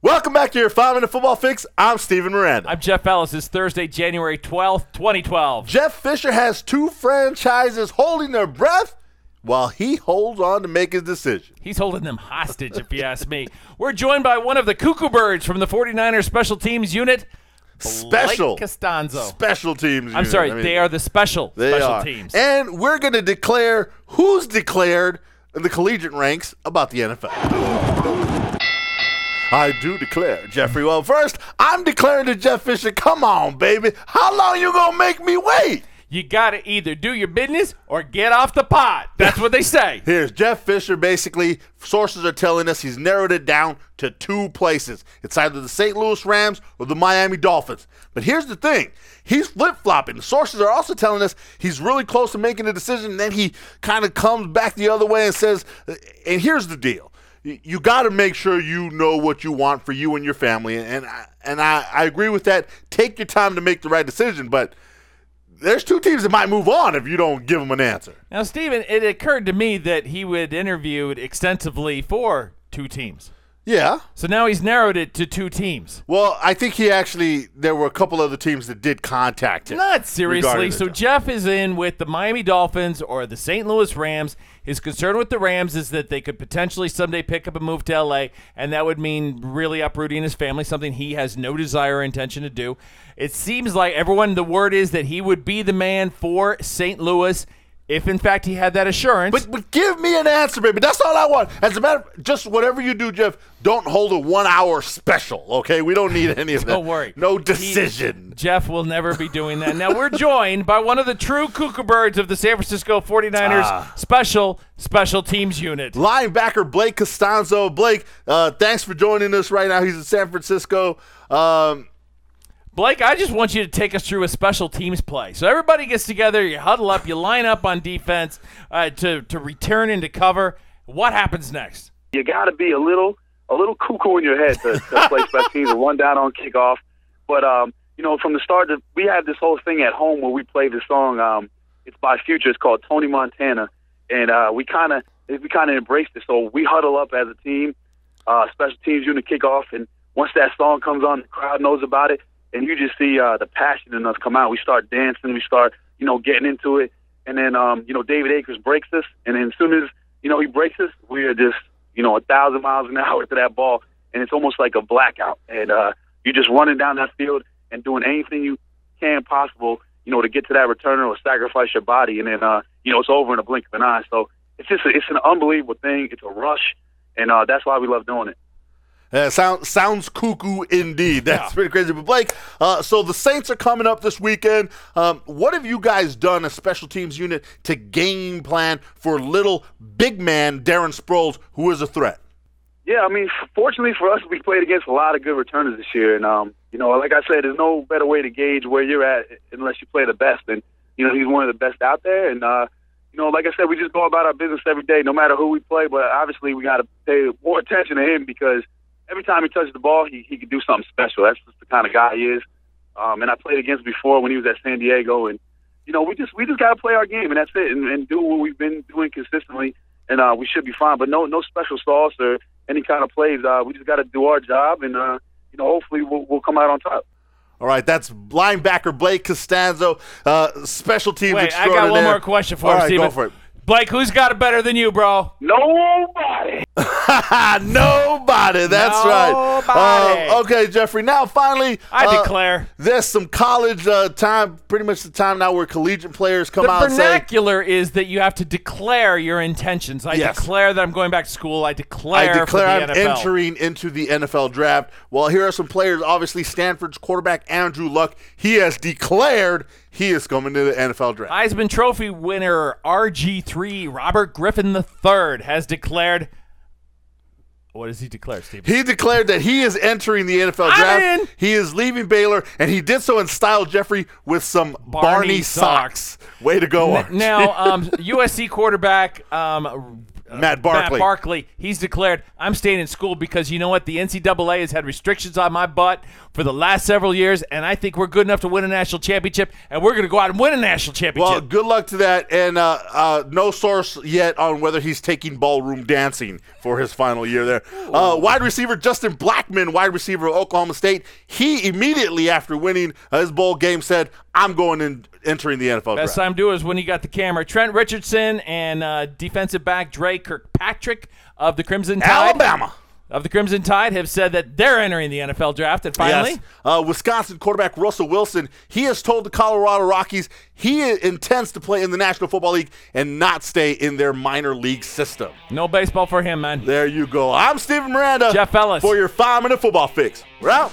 Welcome back to your five minute football fix. I'm Steven Miranda. I'm Jeff Ellis. It's Thursday, January 12th, 2012. Jeff Fisher has two franchises holding their breath while he holds on to make his decision. He's holding them hostage, if you ask me. We're joined by one of the Cuckoo Birds from the 49ers special teams unit, Special. Blake Costanzo. Special teams. I'm unit. sorry, I mean, they are the special they special are. teams. And we're going to declare who's declared in the collegiate ranks about the NFL. I do declare, Jeffrey. Well, first, I'm declaring to Jeff Fisher, come on, baby. How long you going to make me wait? you got to either do your business or get off the pot. That's what they say. Here's Jeff Fisher. Basically, sources are telling us he's narrowed it down to two places. It's either the St. Louis Rams or the Miami Dolphins. But here's the thing he's flip flopping. Sources are also telling us he's really close to making a decision, and then he kind of comes back the other way and says, uh, and here's the deal. You got to make sure you know what you want for you and your family, and I, and I, I agree with that. Take your time to make the right decision, but there's two teams that might move on if you don't give them an answer. Now, Steven, it occurred to me that he would interviewed extensively for two teams. Yeah, So now he's narrowed it to two teams. Well, I think he actually there were a couple other teams that did contact him. Not seriously. So. Jeff is in with the Miami Dolphins or the St. Louis Rams. His concern with the Rams is that they could potentially someday pick up and move to LA, and that would mean really uprooting his family, something he has no desire or intention to do. It seems like everyone, the word is that he would be the man for St. Louis if, in fact, he had that assurance. But, but give me an answer, baby. That's all I want. As a matter of just whatever you do, Jeff, don't hold a one hour special, okay? We don't need any of that. Don't worry. No He- decision. Jeff will never be doing that. Now we're joined by one of the true cuckoo birds of the San Francisco 49ers Ah. special special teams unit. Linebacker Blake Costanzo. Blake, uh, thanks for joining us right now. He's in San Francisco. Um, Blake, I just want you to take us through a special teams play. So everybody gets together, you huddle up, you line up on defense uh, to to return into cover. What happens next? you got to be a little a little cuckoo in your head to, to play special teams and one down on kickoff. But um, you know, from the start, we have this whole thing at home where we play this song. Um, it's by Future. It's called Tony Montana, and uh, we kind of we kind of embraced it. So we huddle up as a team, uh, special teams unit kickoff, and once that song comes on, the crowd knows about it, and you just see uh, the passion in us come out. We start dancing, we start you know getting into it, and then um, you know David Akers breaks us, and then as soon as you know he breaks us, we are just you know a thousand miles an hour to that ball, and it's almost like a blackout, and uh, you're just running down that field and doing anything you can possible, you know, to get to that returner or sacrifice your body, and then uh, you know it's over in a blink of an eye. So it's just a, it's an unbelievable thing. It's a rush, and uh, that's why we love doing it. Uh, sound, sounds cuckoo indeed. That's pretty crazy. But Blake, uh, so the Saints are coming up this weekend. Um, what have you guys done as special teams unit to game plan for little big man Darren Sproles, who is a threat? Yeah, I mean, fortunately for us, we played against a lot of good returners this year, and um, you know, like I said, there's no better way to gauge where you're at unless you play the best. And you know, he's one of the best out there, and uh, you know, like I said, we just go about our business every day, no matter who we play. But obviously, we got to pay more attention to him because every time he touches the ball, he he can do something special. That's just the kind of guy he is. Um, and I played against before when he was at San Diego, and you know, we just we just got to play our game, and that's it, and, and do what we've been doing consistently, and uh, we should be fine. But no no special sauce or any kind of plays. Uh, we just got to do our job, and uh, you know, hopefully we'll, we'll come out on top. All right, that's linebacker Blake Costanzo, uh, special teams Wait, I got one more question for All him, right, Steven. go for it. Blake, who's got it better than you, bro? Nobody. Nobody. That's right. Nobody. Uh, okay, Jeffrey. Now, finally, I uh, declare. there's some college uh, time. Pretty much the time now where collegiate players come The out and say, vernacular is that you have to declare your intentions. I Yes. declare that I'm going back to school. I declare, I declare I'm NFL. entering into the NFL draft. Well, here are some players. Obviously, Stanford's quarterback Andrew Luck. He has declared he is coming to the NFL draft. Heisman Trophy winner RG3 Robert Griffin III has declared. What does he declare, Steve? He declared that he is entering the NFL I'm draft. in. He is leaving Baylor, and he did so in style, Jeffrey, with some Barney, Barney socks. Way to go, Archie. now, um, USC quarterback um, Matt Barkley. Matt Barkley, he's declared, I'm staying in school because you know what? The NCAA has had restrictions on my butt for the last several years, and I think we're good enough to win a national championship, and we're going to go out and win a national championship. Well, good luck to that, and uh, uh, no source yet on whether he's taking ballroom dancing for his final year there. Uh, wide receiver Justin Blackmon, wide receiver of Oklahoma State, he immediately after winning uh, his bowl game said, "I'm going in entering the NFL Best draft." time to do is when you got the camera. Trent Richardson and uh, defensive back Dre Kirkpatrick of the Crimson Tide. Alabama. Of the Crimson Tide have said that they're entering the NFL draft, and finally, Yes. Uh, Wisconsin quarterback Russell Wilson, he has told the Colorado Rockies he intends to play in the National Football League and not stay in their minor league system. no baseball for him, man. There you go. I'm Stephen Miranda. Jeff Ellis. For your five minute football fix. We're out.